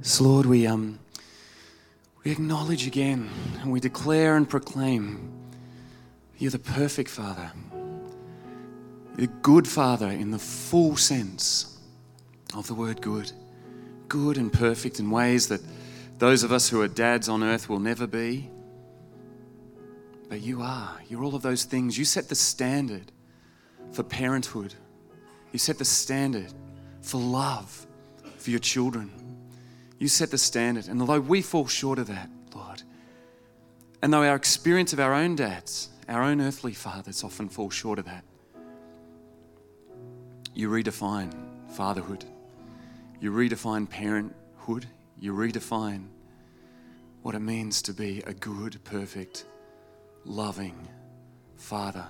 So, Lord, we, um, we acknowledge again and we declare and proclaim you're the perfect Father, the good Father in the full sense of the word good. Good and perfect in ways that those of us who are dads on earth will never be. But you are. You're all of those things. You set the standard for parenthood, you set the standard for love for your children. You set the standard. And although we fall short of that, Lord, and though our experience of our own dads, our own earthly fathers often fall short of that, you redefine fatherhood. You redefine parenthood. You redefine what it means to be a good, perfect, loving father.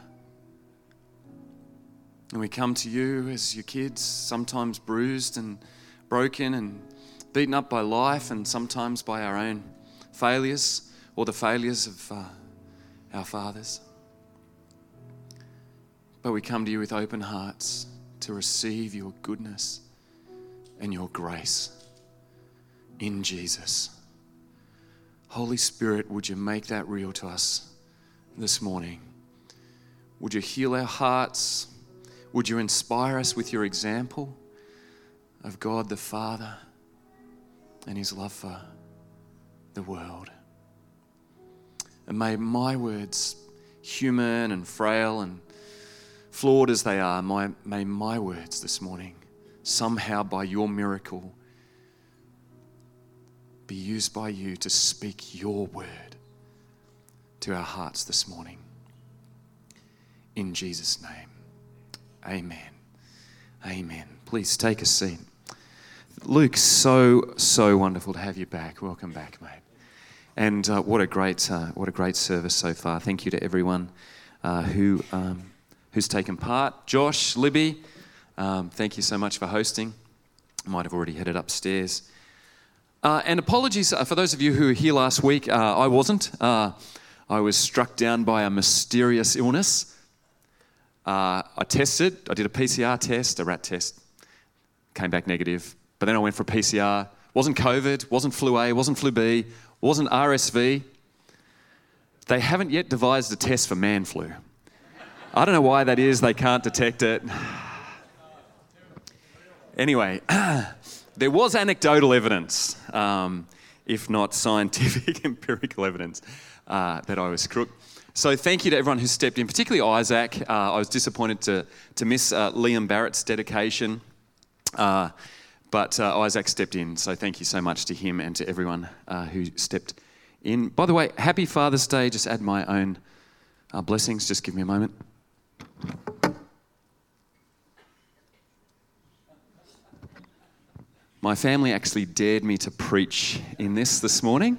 And we come to you as your kids, sometimes bruised and broken and beaten up by life and sometimes by our own failures or the failures of uh, our fathers. But we come to you with open hearts to receive your goodness and your grace in Jesus. Holy Spirit, would you make that real to us this morning? Would you heal our hearts? Would you inspire us with your example of God the Father and his love for the world? And may my words, human and frail and flawed as they are, my, may my words this morning, somehow by your miracle, be used by you to speak your word to our hearts this morning. In Jesus' name, amen. Amen. Please take a seat. Luke, so, so wonderful to have you back. Welcome back, mate. And uh, what, a great, uh, what a great service so far. Thank you to everyone uh, who, um, who's taken part. Josh, Libby, um, thank you so much for hosting. Might have already headed upstairs. Uh, and apologies uh, for those of you who were here last week. Uh, I wasn't. I was struck down by a mysterious illness. I tested, I did a PCR test, a rat test, came back negative. But then I went for a PCR. Wasn't COVID, wasn't flu A, wasn't flu B, wasn't RSV. They haven't yet devised a test for man flu. I don't know why that is, they can't detect it. Anyway, there was anecdotal evidence, um, if not scientific, empirical evidence, uh, that I was crook. So thank you to everyone who stepped in, particularly Isaac. Uh, I was disappointed to, to miss uh, Liam Barrett's dedication. But uh, Isaac stepped in, so thank you so much to him and to everyone uh, who stepped in. By the way, happy Father's Day. Just add my own uh, blessings. Just give me a moment. My family actually dared me to preach in this this morning,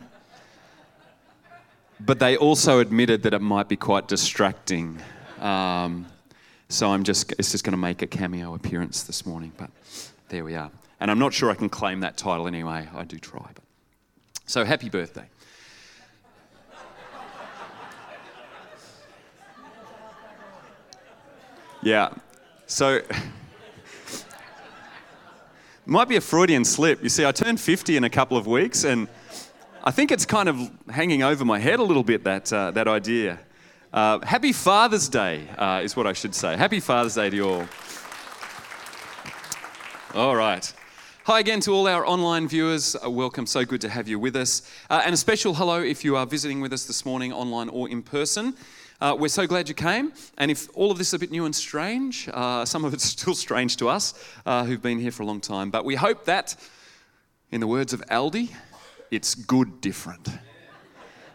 but they also admitted that it might be quite distracting. Um, so I'm just, it's just going to make a cameo appearance this morning, but there we are. And I'm not sure I can claim that title anyway. I do try. But. So happy birthday. Yeah. So might be a Freudian slip. You see, I turned 50 in a couple of weeks, and I think it's kind of hanging over my head a little bit, that, uh, that idea. Uh, happy Father's Day uh, is what I should say. Happy Father's Day to you all. All right. Hi again to all our online viewers. Uh, welcome. So good to have you with us. Uh, and a special hello if you are visiting with us this morning, online or in person. Uh, we're so glad you came. And if all of this is a bit new and strange, uh, some of it's still strange to us uh, who've been here for a long time. But we hope that, in the words of Aldi, it's good different.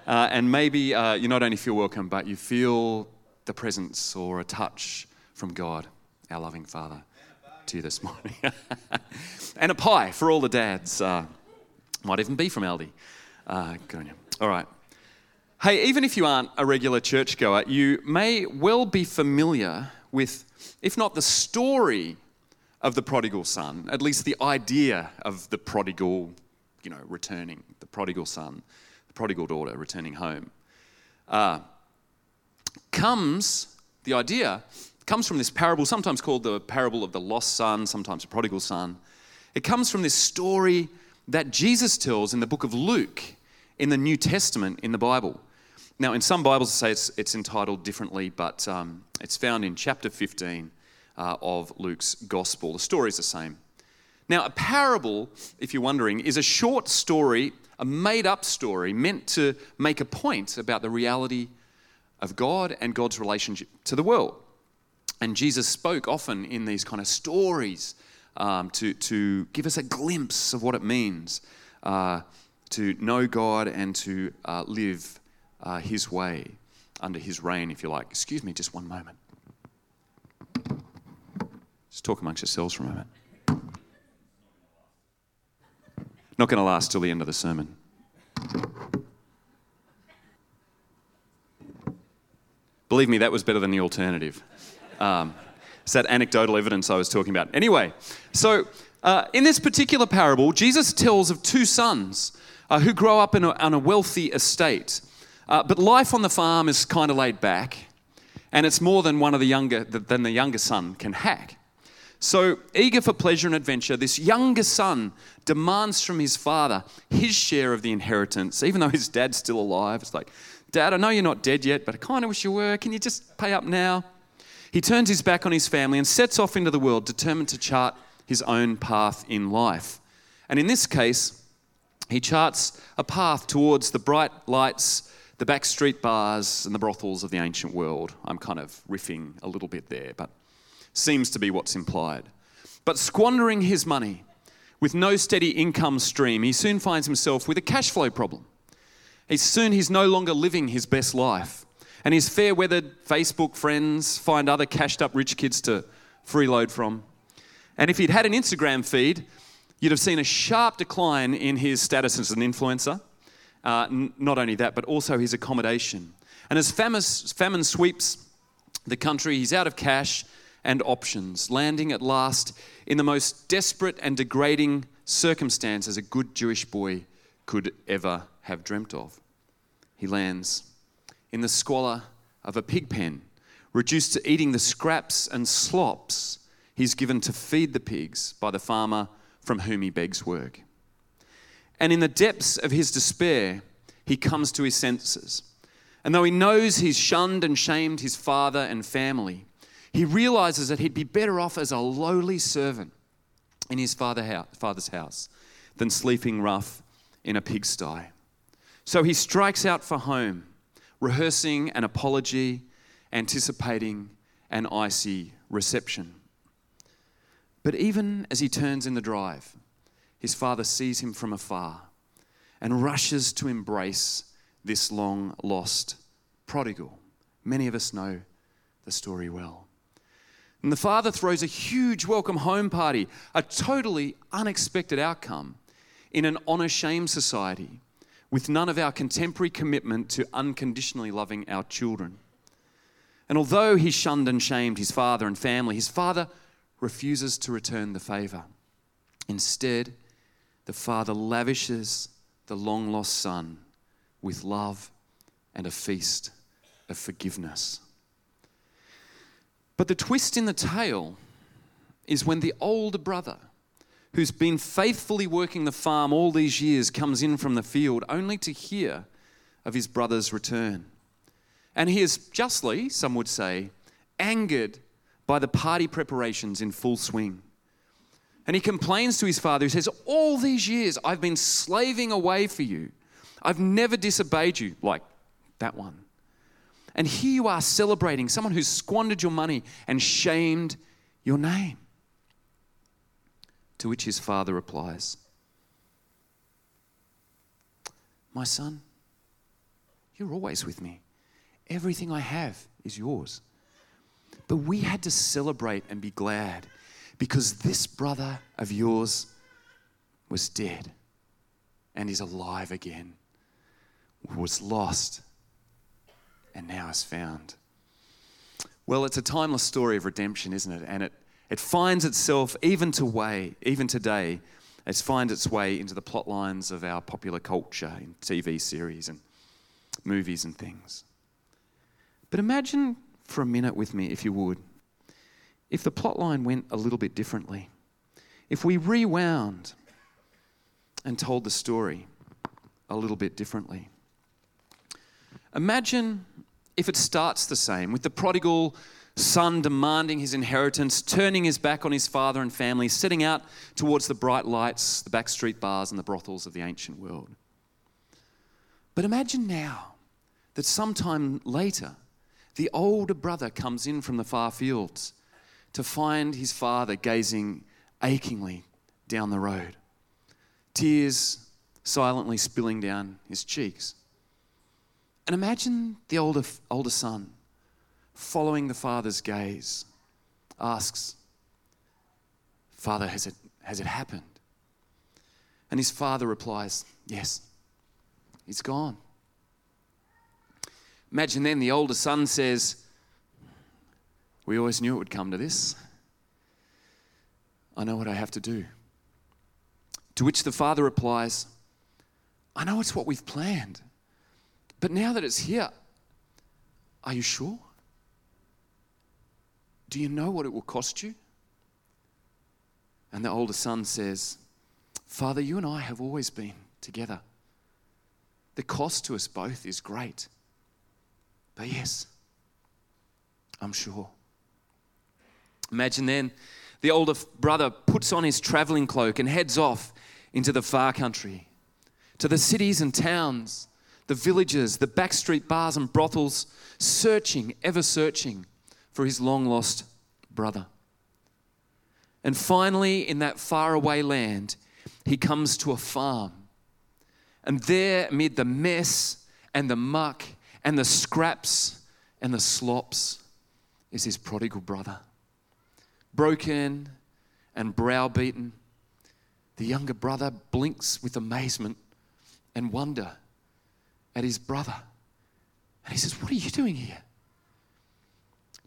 Uh, and maybe you not only feel welcome, but you feel the presence or a touch from God, our loving Father to you this morning. and a pie for all the dads. Uh, might even be from Aldi. Uh, good on you. All right. Hey, even if you aren't a regular churchgoer, you may well be familiar with, if not the story of the prodigal son, at least the idea of the prodigal, you know, returning, the prodigal son, the prodigal daughter returning home. Uh, comes the idea comes from this parable, sometimes called the parable of the lost son, sometimes the prodigal son. It comes from this story that Jesus tells in the book of Luke in the New Testament in the Bible. Now, in some Bibles, say it's, it's entitled differently, but um, it's found in chapter 15 uh, of Luke's Gospel. The story is the same. Now, a parable, if you're wondering, is a short story, a made up story meant to make a point about the reality of God and God's relationship to the world. And Jesus spoke often in these kind of stories um, to, to give us a glimpse of what it means uh, to know God and to uh, live uh, His way under His reign, if you like. Excuse me, just one moment. Just talk amongst yourselves for a moment. Not going to last till the end of the sermon. Believe me, that was better than the alternative. Um, it's that anecdotal evidence I was talking about. Anyway, so uh, in this particular parable, Jesus tells of two sons uh, who grow up a, on a wealthy estate. Uh, but life on the farm is kind of laid back, and it's more than one of the younger than the younger son can hack. So, eager for pleasure and adventure, this younger son demands from his father his share of the inheritance, even though his dad's still alive. It's like, Dad, I know you're not dead yet, but I kind of wish you were. Can you just pay up now? He turns his back on his family and sets off into the world, determined to chart his own path in life. And in this case, he charts a path towards the bright lights, the backstreet bars, and the brothels of the ancient world. I'm kind of riffing a little bit there, but seems to be what's implied. But squandering his money with no steady income stream, he soon finds himself with a cash flow problem. He's soon he's no longer living his best life and his fair weathered Facebook friends find other cashed up rich kids to freeload from. And if he'd had an Instagram feed, you'd have seen a sharp decline in his status as an influencer. Uh, n- not only that, but also his accommodation. And as famine sweeps the country, he's out of cash and options, landing at last in the most desperate and degrading circumstances a good Jewish boy could ever have dreamt of. He lands in the squalor of a pig pen, reduced to eating the scraps and slops he's given to feed the pigs by the farmer from whom he begs work. And in the depths of his despair, he comes to his senses. And though he knows he's shunned and shamed his father and family, he realizes that he'd be better off as a lowly servant in his father's house than sleeping rough in a pigsty. So he strikes out for home rehearsing an apology, anticipating an icy reception. But even as he turns in the drive, his father sees him from afar and rushes to embrace this long lost prodigal. Many of us know the story well. And the father throws a huge welcome home party, a totally unexpected outcome in an honor shame society with none of our contemporary commitment to unconditionally loving our children. And although he shunned and shamed his father and family, his father refuses to return the favor. Instead, the father lavishes the long lost son with love and a feast of forgiveness. But the twist in the tale is when the older brother who's been faithfully working the farm all these years comes in from the field only to hear of his brother's return. And he is justly, some would say, angered by the party preparations in full swing. And he complains to his father, He says, All these years I've been slaving away for you. I've never disobeyed you like that one. And here you are celebrating someone who's squandered your money and shamed your name. To which his father replies, My son, you're always with me. Everything I have is yours. But we had to celebrate and be glad because this brother of yours was dead and is alive again, was lost and now is found. Well, it's a timeless story of redemption, isn't it? And it it finds itself, even, to way, even today, it finds its way into the plot lines of our popular culture in TV series and movies and things. But imagine for a minute with me, if you would, if the plot line went a little bit differently. If we rewound and told the story a little bit differently. Imagine if it starts the same, with the prodigal son demanding his inheritance, turning his back on his father and family, setting out towards the bright lights, the backstreet bars, and the brothels of the ancient world. But imagine now that sometime later, the older brother comes in from the far fields to find his father gazing achingly down the road, tears silently spilling down his cheeks. And imagine the older, older son following the father's gaze, asks, Father, has it, has it happened? And his father replies, Yes, it's gone. Imagine then the older son says, We always knew it would come to this. I know what I have to do. To which the father replies, I know it's what we've planned, but now that it's here, are you sure? Do you know what it will cost you? And the older son says, Father, you and I have always been together. The cost to us both is great. But yes, I'm sure. Imagine then the older brother puts on his traveling cloak and heads off into the far country, to the cities and towns, the villages, the backstreet bars and brothels, searching, ever searching for his long lost brother. And finally, in that faraway land, he comes to a farm. And there, amid the mess and the muck and the scraps and the slops, is his prodigal brother. Broken and browbeaten, the younger brother blinks with amazement and wonder at his brother. And he says, What are you doing here?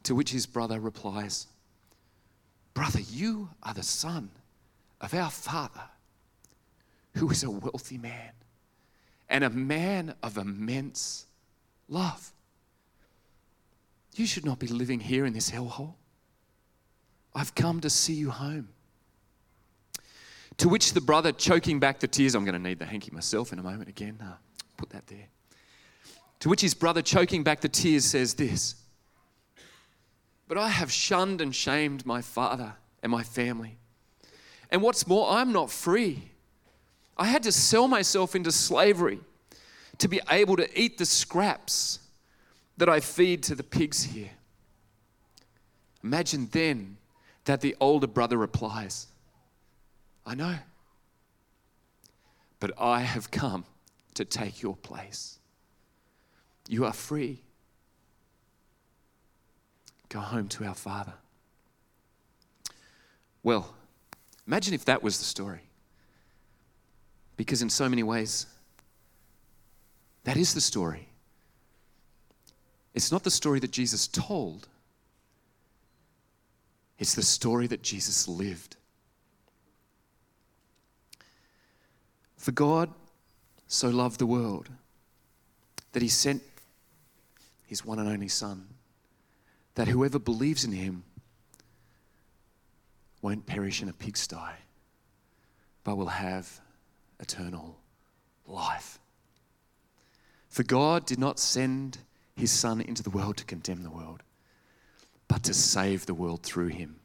To which his brother replies, Brother, you are the son of our father, who is a wealthy man and a man of immense love. You should not be living here in this hellhole. I've come to see you home. To which the brother, choking back the tears, I'm going to need the hanky myself in a moment again. Uh, put that there. To which his brother, choking back the tears, says this But I have shunned and shamed my father and my family. And what's more, I'm not free. I had to sell myself into slavery to be able to eat the scraps that I feed to the pigs here. Imagine then that the older brother replies, I know, but I have come to take your place. You are free. Go home to our Father. Well, imagine if that was the story. Because in so many ways, that is the story. It's not the story that Jesus told, it's the story that Jesus lived. For God so loved the world that he sent his one and only Son, that whoever believes in him won't perish in a pigsty, but will have eternal life. For God did not send his Son into the world to condemn the world, but to save the world through him.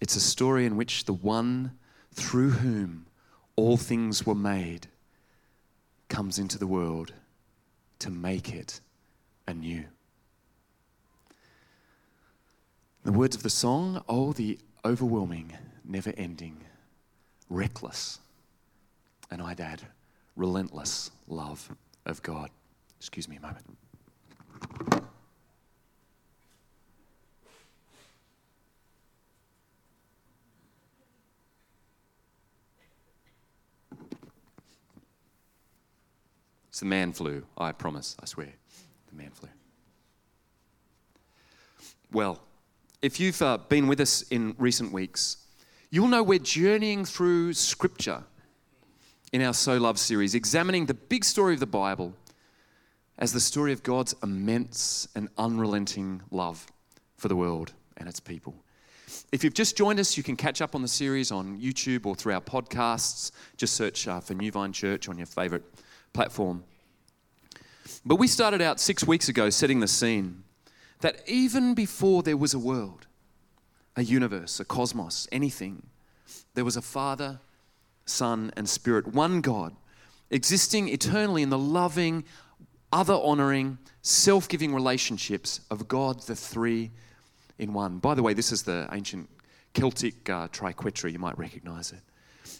It's a story in which the one through whom all things were made comes into the world to make it anew. The words of the song, oh, the overwhelming, never ending, reckless, and I'd add, relentless love of God. Excuse me a moment. It's the man flu, I promise, I swear. Well, if you've uh, been with us in recent weeks, you'll know we're journeying through Scripture in our So Love series, examining the big story of the Bible as the story of God's immense and unrelenting love for the world and its people. If you've just joined us, you can catch up on the series on YouTube or through our podcasts. Just search uh, for New Vine Church on your favorite platform. But we started out six weeks ago setting the scene that even before there was a world, a universe, a cosmos, anything, there was a Father, Son, and Spirit, one God, existing eternally in the loving, other honoring, self giving relationships of God, the three in one. By the way, this is the ancient Celtic uh, triquetra, you might recognize it.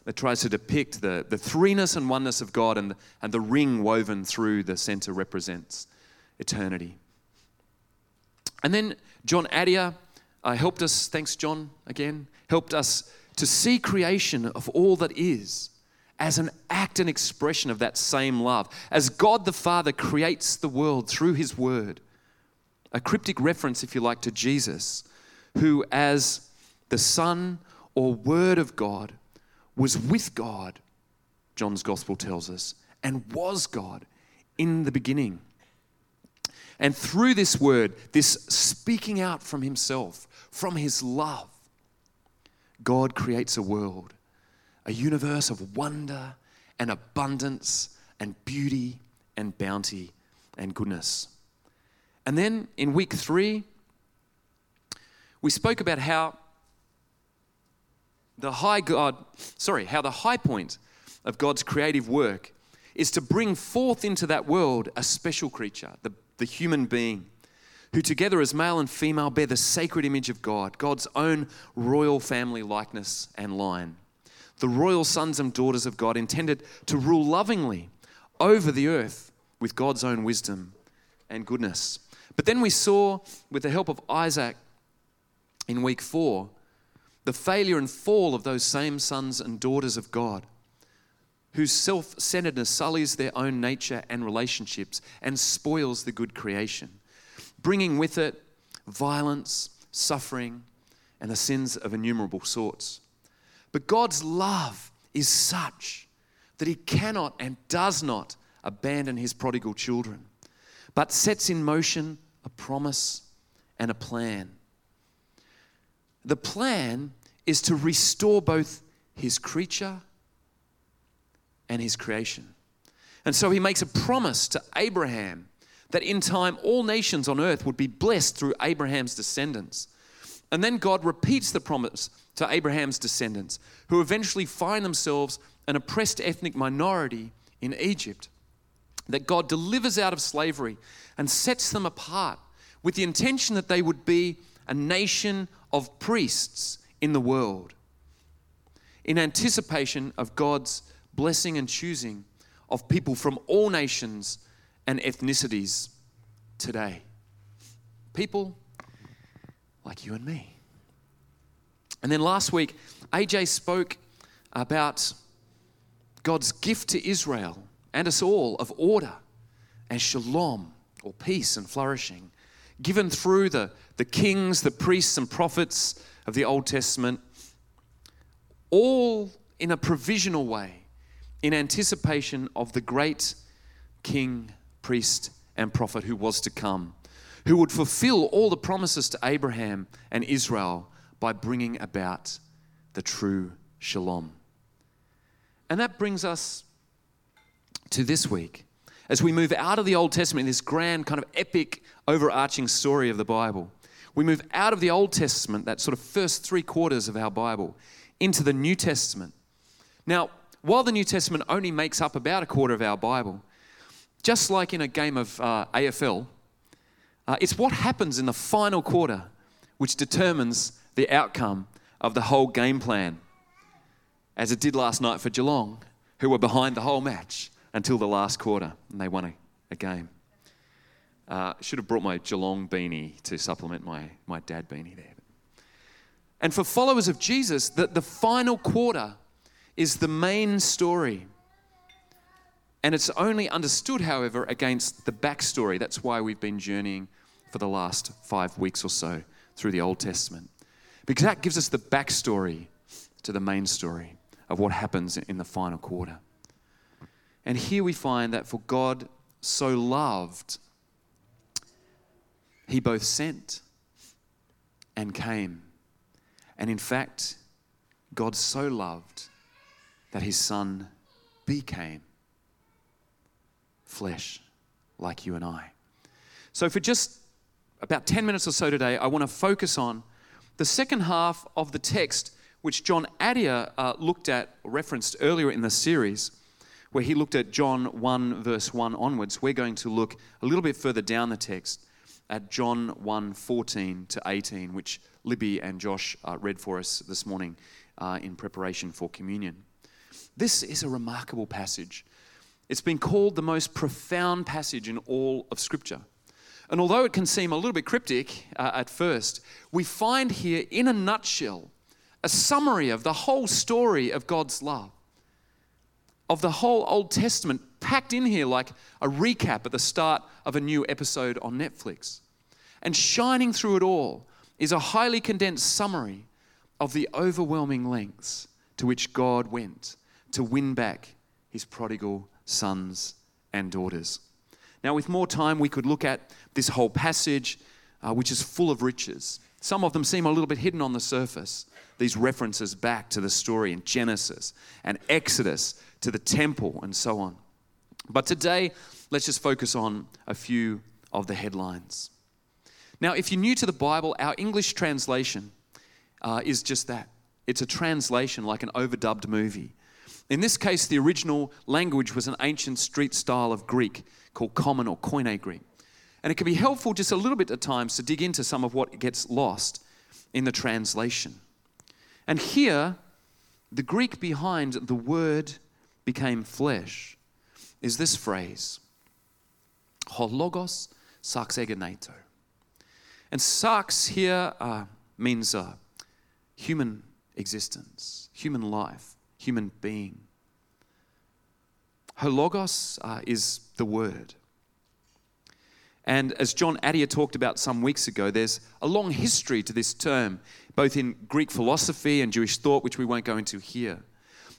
It tries to depict the, the threeness and oneness of God, and the, and the ring woven through the center represents eternity. And then John Adia uh, helped us, thanks, John, again, helped us to see creation of all that is as an act and expression of that same love. As God the Father creates the world through His Word, a cryptic reference, if you like, to Jesus, who, as the Son or Word of God, was with God, John's Gospel tells us, and was God in the beginning. And through this word, this speaking out from Himself, from His love, God creates a world, a universe of wonder and abundance and beauty and bounty and goodness. And then in week three, we spoke about how the high God, sorry, how the high point of God's creative work is to bring forth into that world a special creature, the, the human being, who together as male and female bear the sacred image of God, God's own royal family likeness and line. The royal sons and daughters of God intended to rule lovingly over the earth with God's own wisdom and goodness. But then we saw, with the help of Isaac in week four, the failure and fall of those same sons and daughters of God, whose self centeredness sullies their own nature and relationships and spoils the good creation, bringing with it violence, suffering, and the sins of innumerable sorts. But God's love is such that He cannot and does not abandon His prodigal children, but sets in motion a promise, and a plan. The plan is to restore both his creature and his creation. And so he makes a promise to Abraham that in time all nations on earth would be blessed through Abraham's descendants. And then God repeats the promise to Abraham's descendants, who eventually find themselves an oppressed ethnic minority in Egypt, that God delivers out of slavery and sets them apart with the intention that they would be a nation of priests in the world in anticipation of God's blessing and choosing of people from all nations and ethnicities today. People like you and me. And then last week, AJ spoke about God's gift to Israel and us all of order and shalom or peace and flourishing, given through the, the kings, the priests, and prophets of the Old Testament, all in a provisional way, in anticipation of the great king, priest, and prophet who was to come, who would fulfill all the promises to Abraham and Israel by bringing about the true shalom. And that brings us to this week as we move out of the Old Testament, in this grand kind of epic overarching story of the Bible, we move out of the Old Testament, that sort of first three quarters of our Bible, into the New Testament. Now, while the New Testament only makes up about a quarter of our Bible, just like in a game of uh, AFL, uh, it's what happens in the final quarter which determines the outcome of the whole game plan, as it did last night for Geelong, who were behind the whole match until the last quarter, and they won a, a game. Uh, should have brought my Geelong beanie to supplement my, my dad beanie there. And for followers of Jesus, the, the final quarter is the main story. And it's only understood, however, against the backstory. That's why we've been journeying for the last five weeks or so through the Old Testament. Because that gives us the backstory to the main story of what happens in the final quarter. And here we find that for God so loved, he both sent and came And in fact, God so loved that his son became flesh like you and I. So, for just about 10 minutes or so today, I want to focus on the second half of the text, which John Adia uh, looked at, referenced earlier in the series, where he looked at John 1, verse 1 onwards. We're going to look a little bit further down the text at John 1, 14 to 18, which Libby and Josh uh, read for us this morning uh, in preparation for communion. This is a remarkable passage. It's been called the most profound passage in all of Scripture. And although it can seem a little bit cryptic uh, at first, we find here, in a nutshell, a summary of the whole story of God's love, of the whole Old Testament, packed in here like a recap at the start of a new episode on Netflix. And shining through it all is a highly condensed summary of the overwhelming lengths to which God went to win back his prodigal sons and daughters. Now, with more time, we could look at this whole passage, uh, which is full of riches. Some of them seem a little bit hidden on the surface. These references back to the story in Genesis and Exodus, to the temple, and so on. But today, let's just focus on a few of the headlines. Now, if you're new to the Bible, our English translation uh, is just that it's a translation like an overdubbed movie. In this case, the original language was an ancient street style of Greek called Common or Koine Greek. And it can be helpful just a little bit at times to dig into some of what gets lost in the translation. And here, the Greek behind the word became flesh is this phrase, ho logos sarx egeneto. And sarx here uh, means uh, human existence, human life human being. Ho logos uh, is the word. And as John Adia talked about some weeks ago, there's a long history to this term, both in Greek philosophy and Jewish thought, which we won't go into here.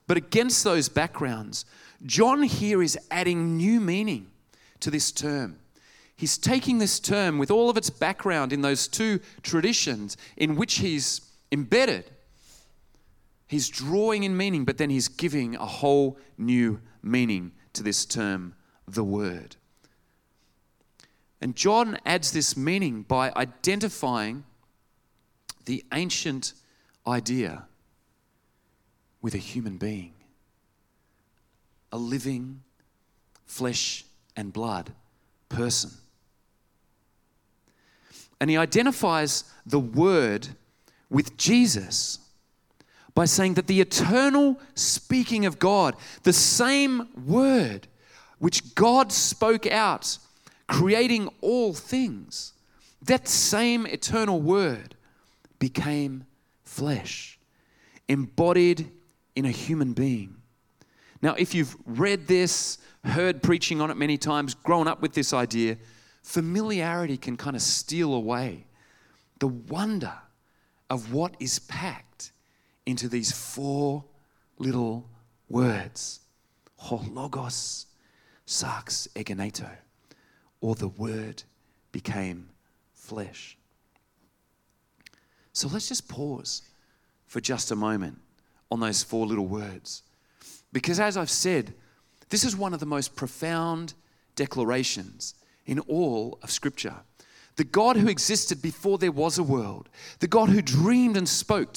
But against those backgrounds, John here is adding new meaning to this term. He's taking this term with all of its background in those two traditions in which he's embedded He's drawing in meaning, but then he's giving a whole new meaning to this term, the Word. And John adds this meaning by identifying the ancient idea with a human being, a living flesh and blood person. And he identifies the Word with Jesus by saying that the eternal speaking of God, the same word which God spoke out, creating all things, that same eternal word became flesh, embodied in a human being. Now, if you've read this, heard preaching on it many times, grown up with this idea, familiarity can kind of steal away the wonder of what is packed into these four little words ho logos sarx egeneto, or the word became flesh. So let's just pause for just a moment on those four little words. Because as I've said, this is one of the most profound declarations in all of Scripture. The God who existed before there was a world, the God who dreamed and spoke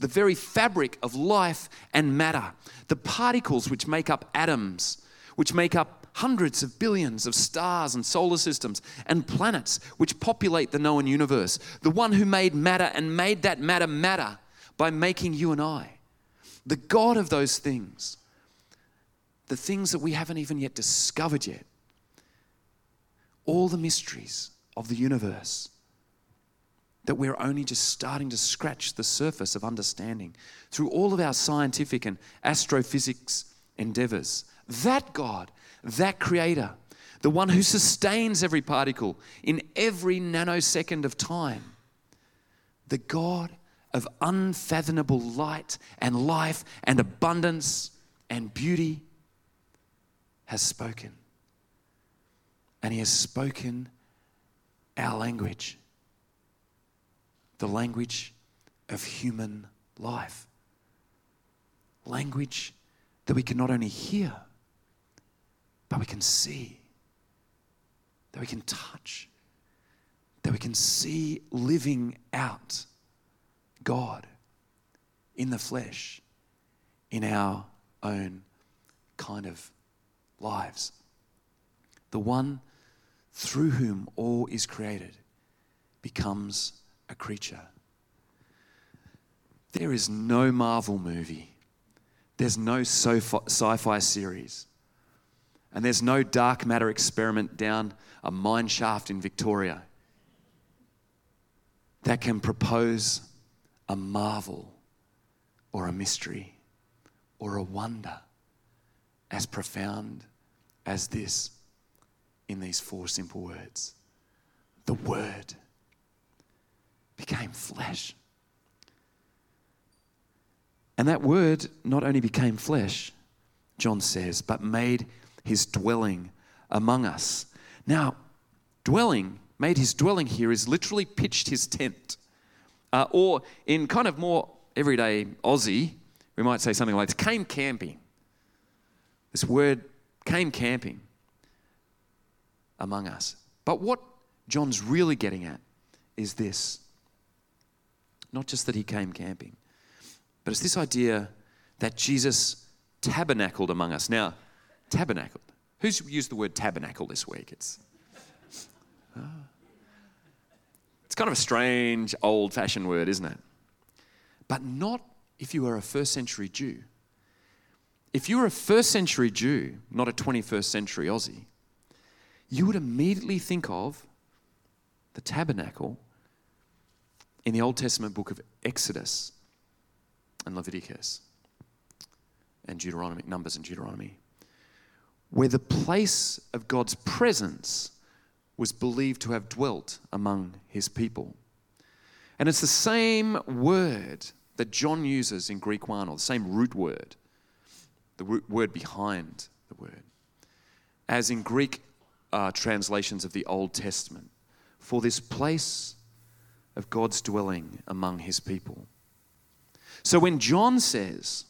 the very fabric of life and matter, the particles which make up atoms, which make up hundreds of billions of stars and solar systems and planets which populate the known universe, the one who made matter and made that matter matter by making you and I, the God of those things, the things that we haven't even yet discovered yet, all the mysteries of the universe that we're only just starting to scratch the surface of understanding through all of our scientific and astrophysics endeavors. That God, that Creator, the one who sustains every particle in every nanosecond of time, the God of unfathomable light and life and abundance and beauty, has spoken. And He has spoken our language, the language of human life. Language that we can not only hear, but we can see, that we can touch, that we can see living out God in the flesh in our own kind of lives. The one through whom all is created becomes a creature. There is no Marvel movie, there's no sci fi series, and there's no dark matter experiment down a mine shaft in Victoria that can propose a marvel or a mystery or a wonder as profound as this in these four simple words The Word became flesh. And that word not only became flesh, John says, but made his dwelling among us. Now, dwelling, made his dwelling here is literally pitched his tent. Uh, or in kind of more everyday Aussie, we might say something like, came camping. This word came camping among us. But what John's really getting at is this not just that he came camping, but it's this idea that Jesus tabernacled among us. Now, tabernacled. Who's used the word tabernacle this week? It's, uh, it's kind of a strange, old fashioned word, isn't it? But not if you are a first century Jew. If you were a first century Jew, not a 21st century Aussie, you would immediately think of the tabernacle in the Old Testament book of Exodus and Leviticus and Deuteronomy, Numbers and Deuteronomy, where the place of God's presence was believed to have dwelt among his people. And it's the same word that John uses in Greek 1, or the same root word, the word behind the word, as in Greek uh, translations of the Old Testament, for this place of God's dwelling among his people. So when John says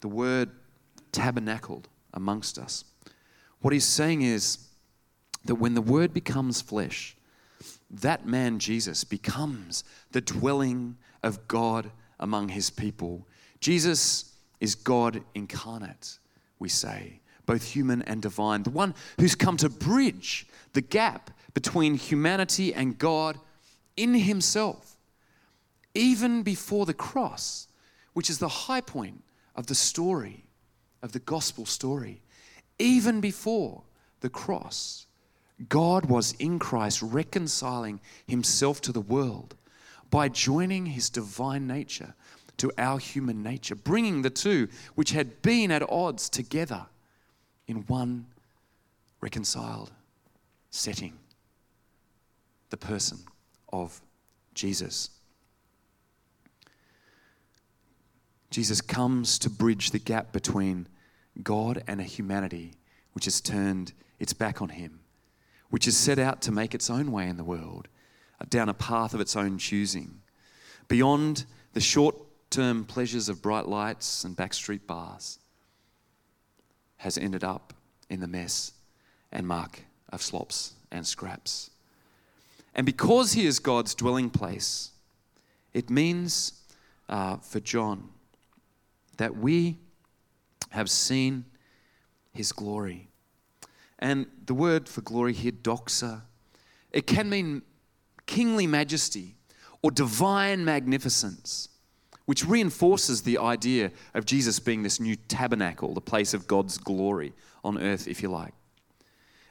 the word tabernacled amongst us, what he's saying is that when the word becomes flesh, that man Jesus becomes the dwelling of God among his people. Jesus is God incarnate, we say, both human and divine, the one who's come to bridge the gap between humanity and God in himself, even before the cross, which is the high point of the story, of the gospel story. Even before the cross, God was in Christ reconciling himself to the world by joining his divine nature to our human nature, bringing the two, which had been at odds, together in one reconciled setting the person of Jesus. Jesus comes to bridge the gap between God and a humanity which has turned its back on him, which has set out to make its own way in the world, down a path of its own choosing, beyond the short term pleasures of bright lights and backstreet bars, has ended up in the mess and muck of slops and scraps. And because he is God's dwelling place, it means uh, for John that we have seen his glory. And the word for glory here, doxa, it can mean kingly majesty or divine magnificence, which reinforces the idea of Jesus being this new tabernacle, the place of God's glory on earth, if you like.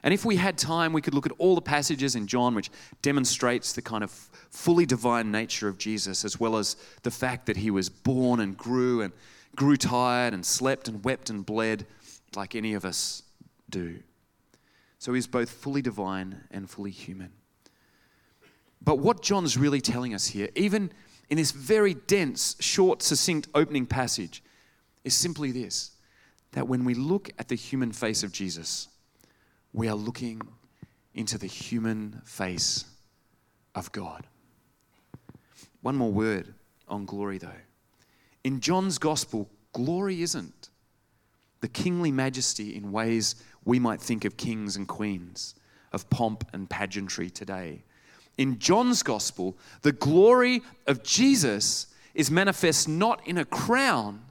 And if we had time, we could look at all the passages in John which demonstrates the kind of fully divine nature of Jesus, as well as the fact that he was born and grew and grew tired and slept and wept and bled like any of us do. So he's both fully divine and fully human. But what John's really telling us here, even in this very dense, short, succinct opening passage, is simply this that when we look at the human face of Jesus, we are looking into the human face of God. One more word on glory, though. In John's gospel, glory isn't the kingly majesty in ways we might think of kings and queens, of pomp and pageantry today. In John's gospel, the glory of Jesus is manifest not in a crown,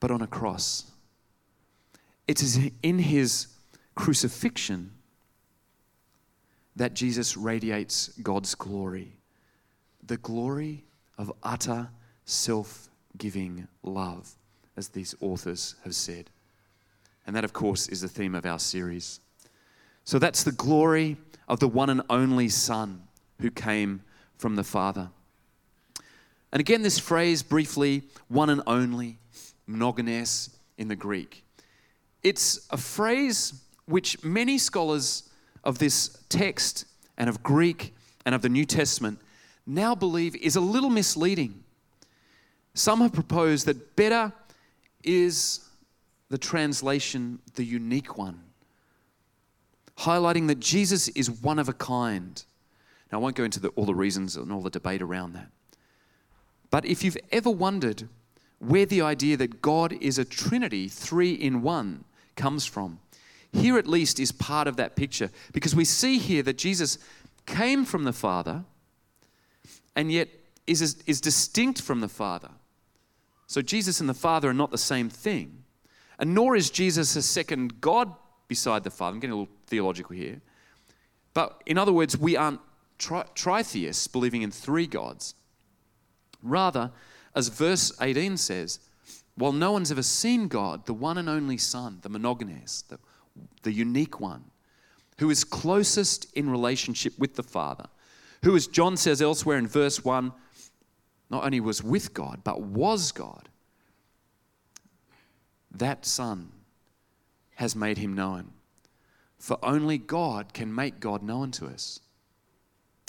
but on a cross. It is in his crucifixion that Jesus radiates God's glory the glory of utter self giving love, as these authors have said. And that, of course, is the theme of our series. So that's the glory of the one and only Son who came from the Father. And again, this phrase briefly, one and only, monogenes in the Greek. It's a phrase which many scholars of this text and of Greek and of the New Testament now believe is a little misleading. Some have proposed that better is the translation, the unique one, highlighting that Jesus is one of a kind. Now, I won't go into the, all the reasons and all the debate around that. But if you've ever wondered where the idea that God is a Trinity, three in one, comes from, here at least is part of that picture because we see here that Jesus came from the Father and yet is, is distinct from the Father. So Jesus and the Father are not the same thing. And nor is Jesus a second God beside the Father. I'm getting a little theological here. But in other words, we aren't tri- tritheists believing in three gods. Rather, as verse 18 says, while no one's ever seen God, the one and only Son, the monogenes, the, the unique one, who is closest in relationship with the Father, who, as John says elsewhere in verse 1, not only was with God, but was God. That Son has made him known. For only God can make God known to us.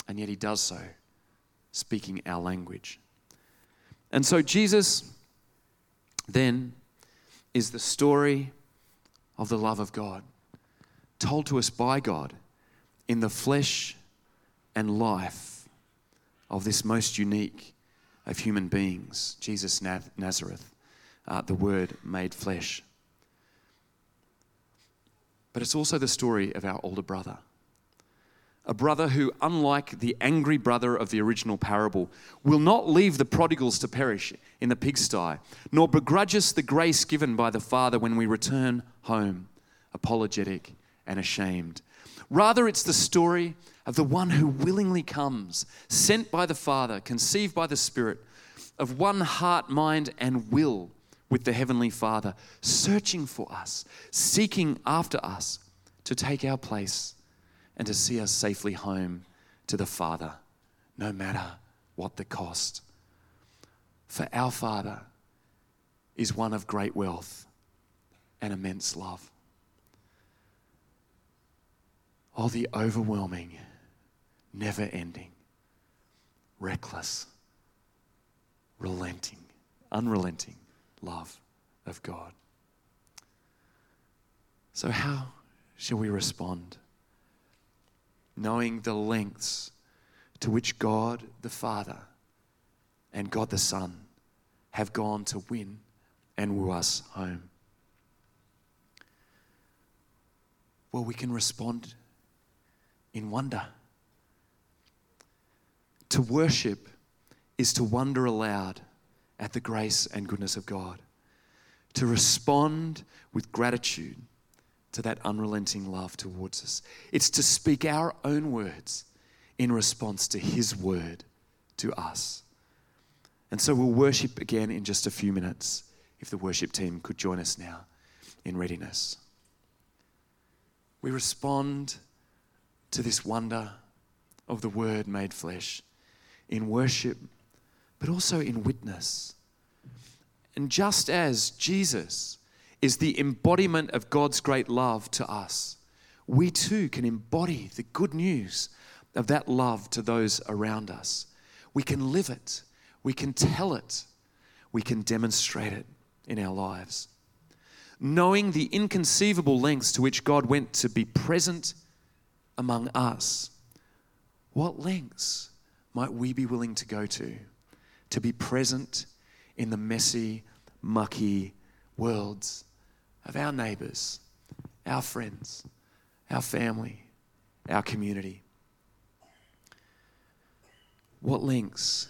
And yet he does so, speaking our language. And so Jesus then is the story of the love of God, told to us by God in the flesh and life of this most unique of human beings, Jesus Nazareth, uh, the Word made flesh. But it's also the story of our older brother. A brother who, unlike the angry brother of the original parable, will not leave the prodigals to perish in the pigsty, nor begrudge us the grace given by the Father when we return home, apologetic and ashamed. Rather, it's the story of the one who willingly comes, sent by the Father, conceived by the Spirit, of one heart, mind, and will with the Heavenly Father, searching for us, seeking after us to take our place and to see us safely home to the Father, no matter what the cost. For our Father is one of great wealth and immense love. Oh, the overwhelming never ending, reckless, relenting, unrelenting love of God. So, how shall we respond? Knowing the lengths to which God the Father and God the Son have gone to win and woo us home. Well, we can respond in wonder. To worship is to wonder aloud at the grace and goodness of God, to respond with gratitude to that unrelenting love towards us. It's to speak our own words in response to His word to us. And so we'll worship again in just a few minutes if the worship team could join us now in readiness. We respond to this wonder of the Word made flesh in worship, but also in witness. And just as Jesus is the embodiment of God's great love to us, we too can embody the good news of that love to those around us. We can live it, we can tell it, we can demonstrate it in our lives. Knowing the inconceivable lengths to which God went to be present among us, what lengths might we be willing to go to, to be present in the messy, mucky worlds of our neighbors, our friends, our family, our community? What lengths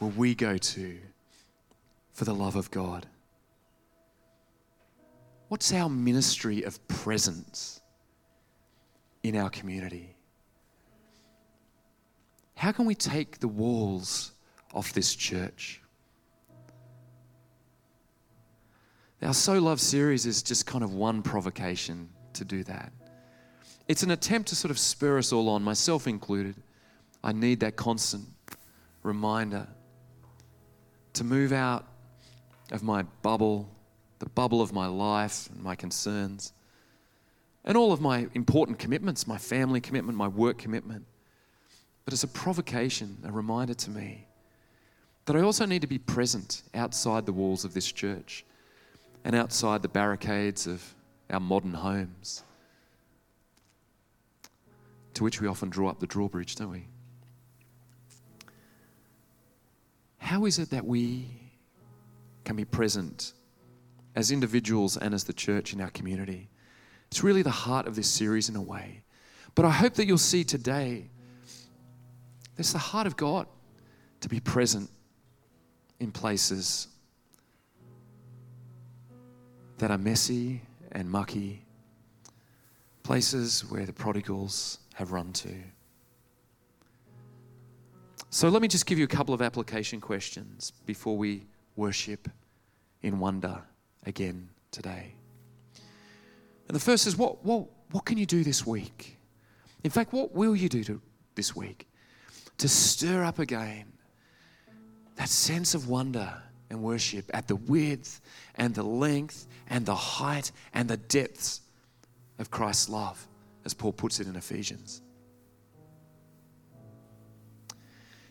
will we go to for the love of God? What's our ministry of presence in our community? How can we take the walls off this church? Our So Love series is just kind of one provocation to do that. It's an attempt to sort of spur us all on, myself included. I need that constant reminder to move out of my bubble, the bubble of my life and my concerns, and all of my important commitments my family commitment, my work commitment. But it's a provocation, a reminder to me that I also need to be present outside the walls of this church and outside the barricades of our modern homes, to which we often draw up the drawbridge, don't we? How is it that we can be present as individuals and as the church in our community? It's really the heart of this series in a way. But I hope that you'll see today there's the heart of God to be present in places that are messy and mucky, places where the prodigals have run to. So let me just give you a couple of application questions before we worship in wonder again today. And the first is what, what, what can you do this week? In fact, what will you do to, this week to stir up again that sense of wonder and worship at the width and the length and the height and the depths of Christ's love, as Paul puts it in Ephesians?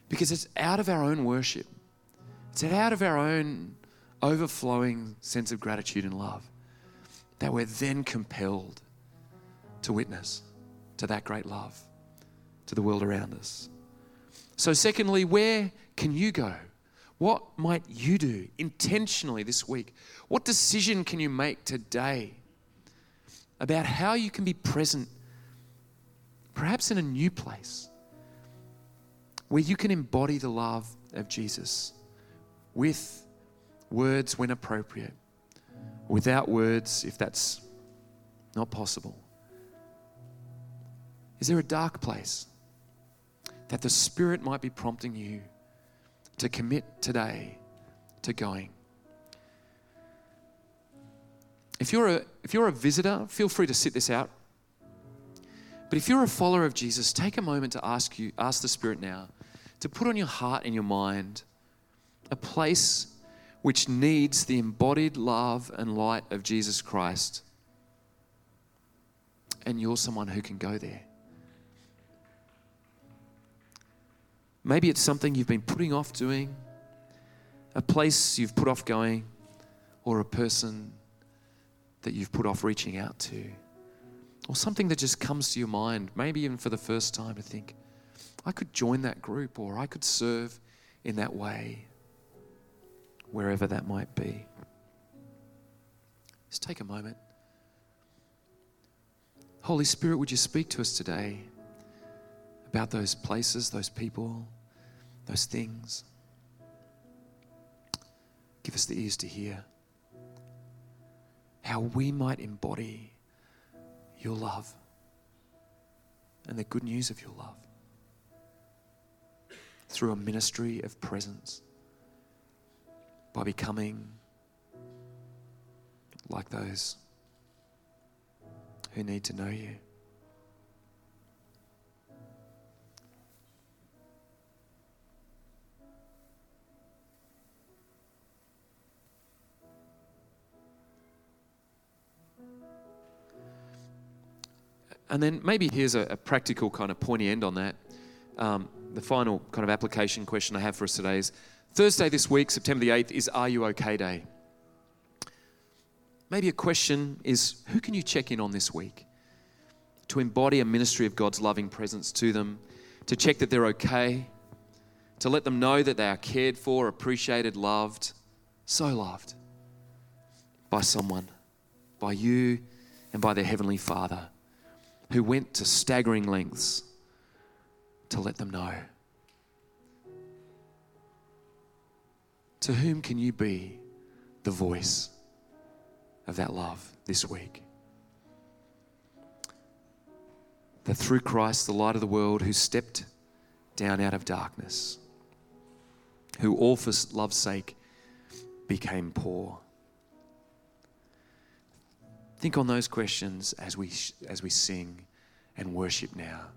Because it's out of our own worship, it's out of our own overflowing sense of gratitude and love that we're then compelled to witness to that great love to the world around us. So, secondly, where can you go? What might you do intentionally this week? What decision can you make today about how you can be present, perhaps in a new place? where you can embody the love of Jesus with words when appropriate, without words if that's not possible. Is there a dark place that the Spirit might be prompting you to commit today to going? If you're a, if you're a visitor, feel free to sit this out. But if you're a follower of Jesus, take a moment to ask you, ask the Spirit now to put on your heart and your mind a place which needs the embodied love and light of Jesus Christ. And you're someone who can go there. Maybe it's something you've been putting off doing, a place you've put off going, or a person that you've put off reaching out to, or something that just comes to your mind, maybe even for the first time to think, I could join that group or I could serve in that way, wherever that might be. Just take a moment. Holy Spirit, would you speak to us today about those places, those people, those things? Give us the ears to hear how we might embody your love and the good news of your love through a ministry of presence by becoming like those who need to know you. And then maybe here's a, a, practical kind of pointy end on that. Um, the final kind of application question I have for us today is Thursday this week, September the 8th, is Are You OK Day. Maybe a question is Who can you check in on this week to embody a ministry of God's loving presence to them, to check that they're okay, to let them know that they are cared for, appreciated, loved, so loved by someone, by you, and by their Heavenly Father, who went to staggering lengths to let them know. To whom can you be the voice of that love this week? That through Christ, the light of the world, who stepped down out of darkness, who all for love's sake became poor. Think on those questions as we, as we sing and worship now.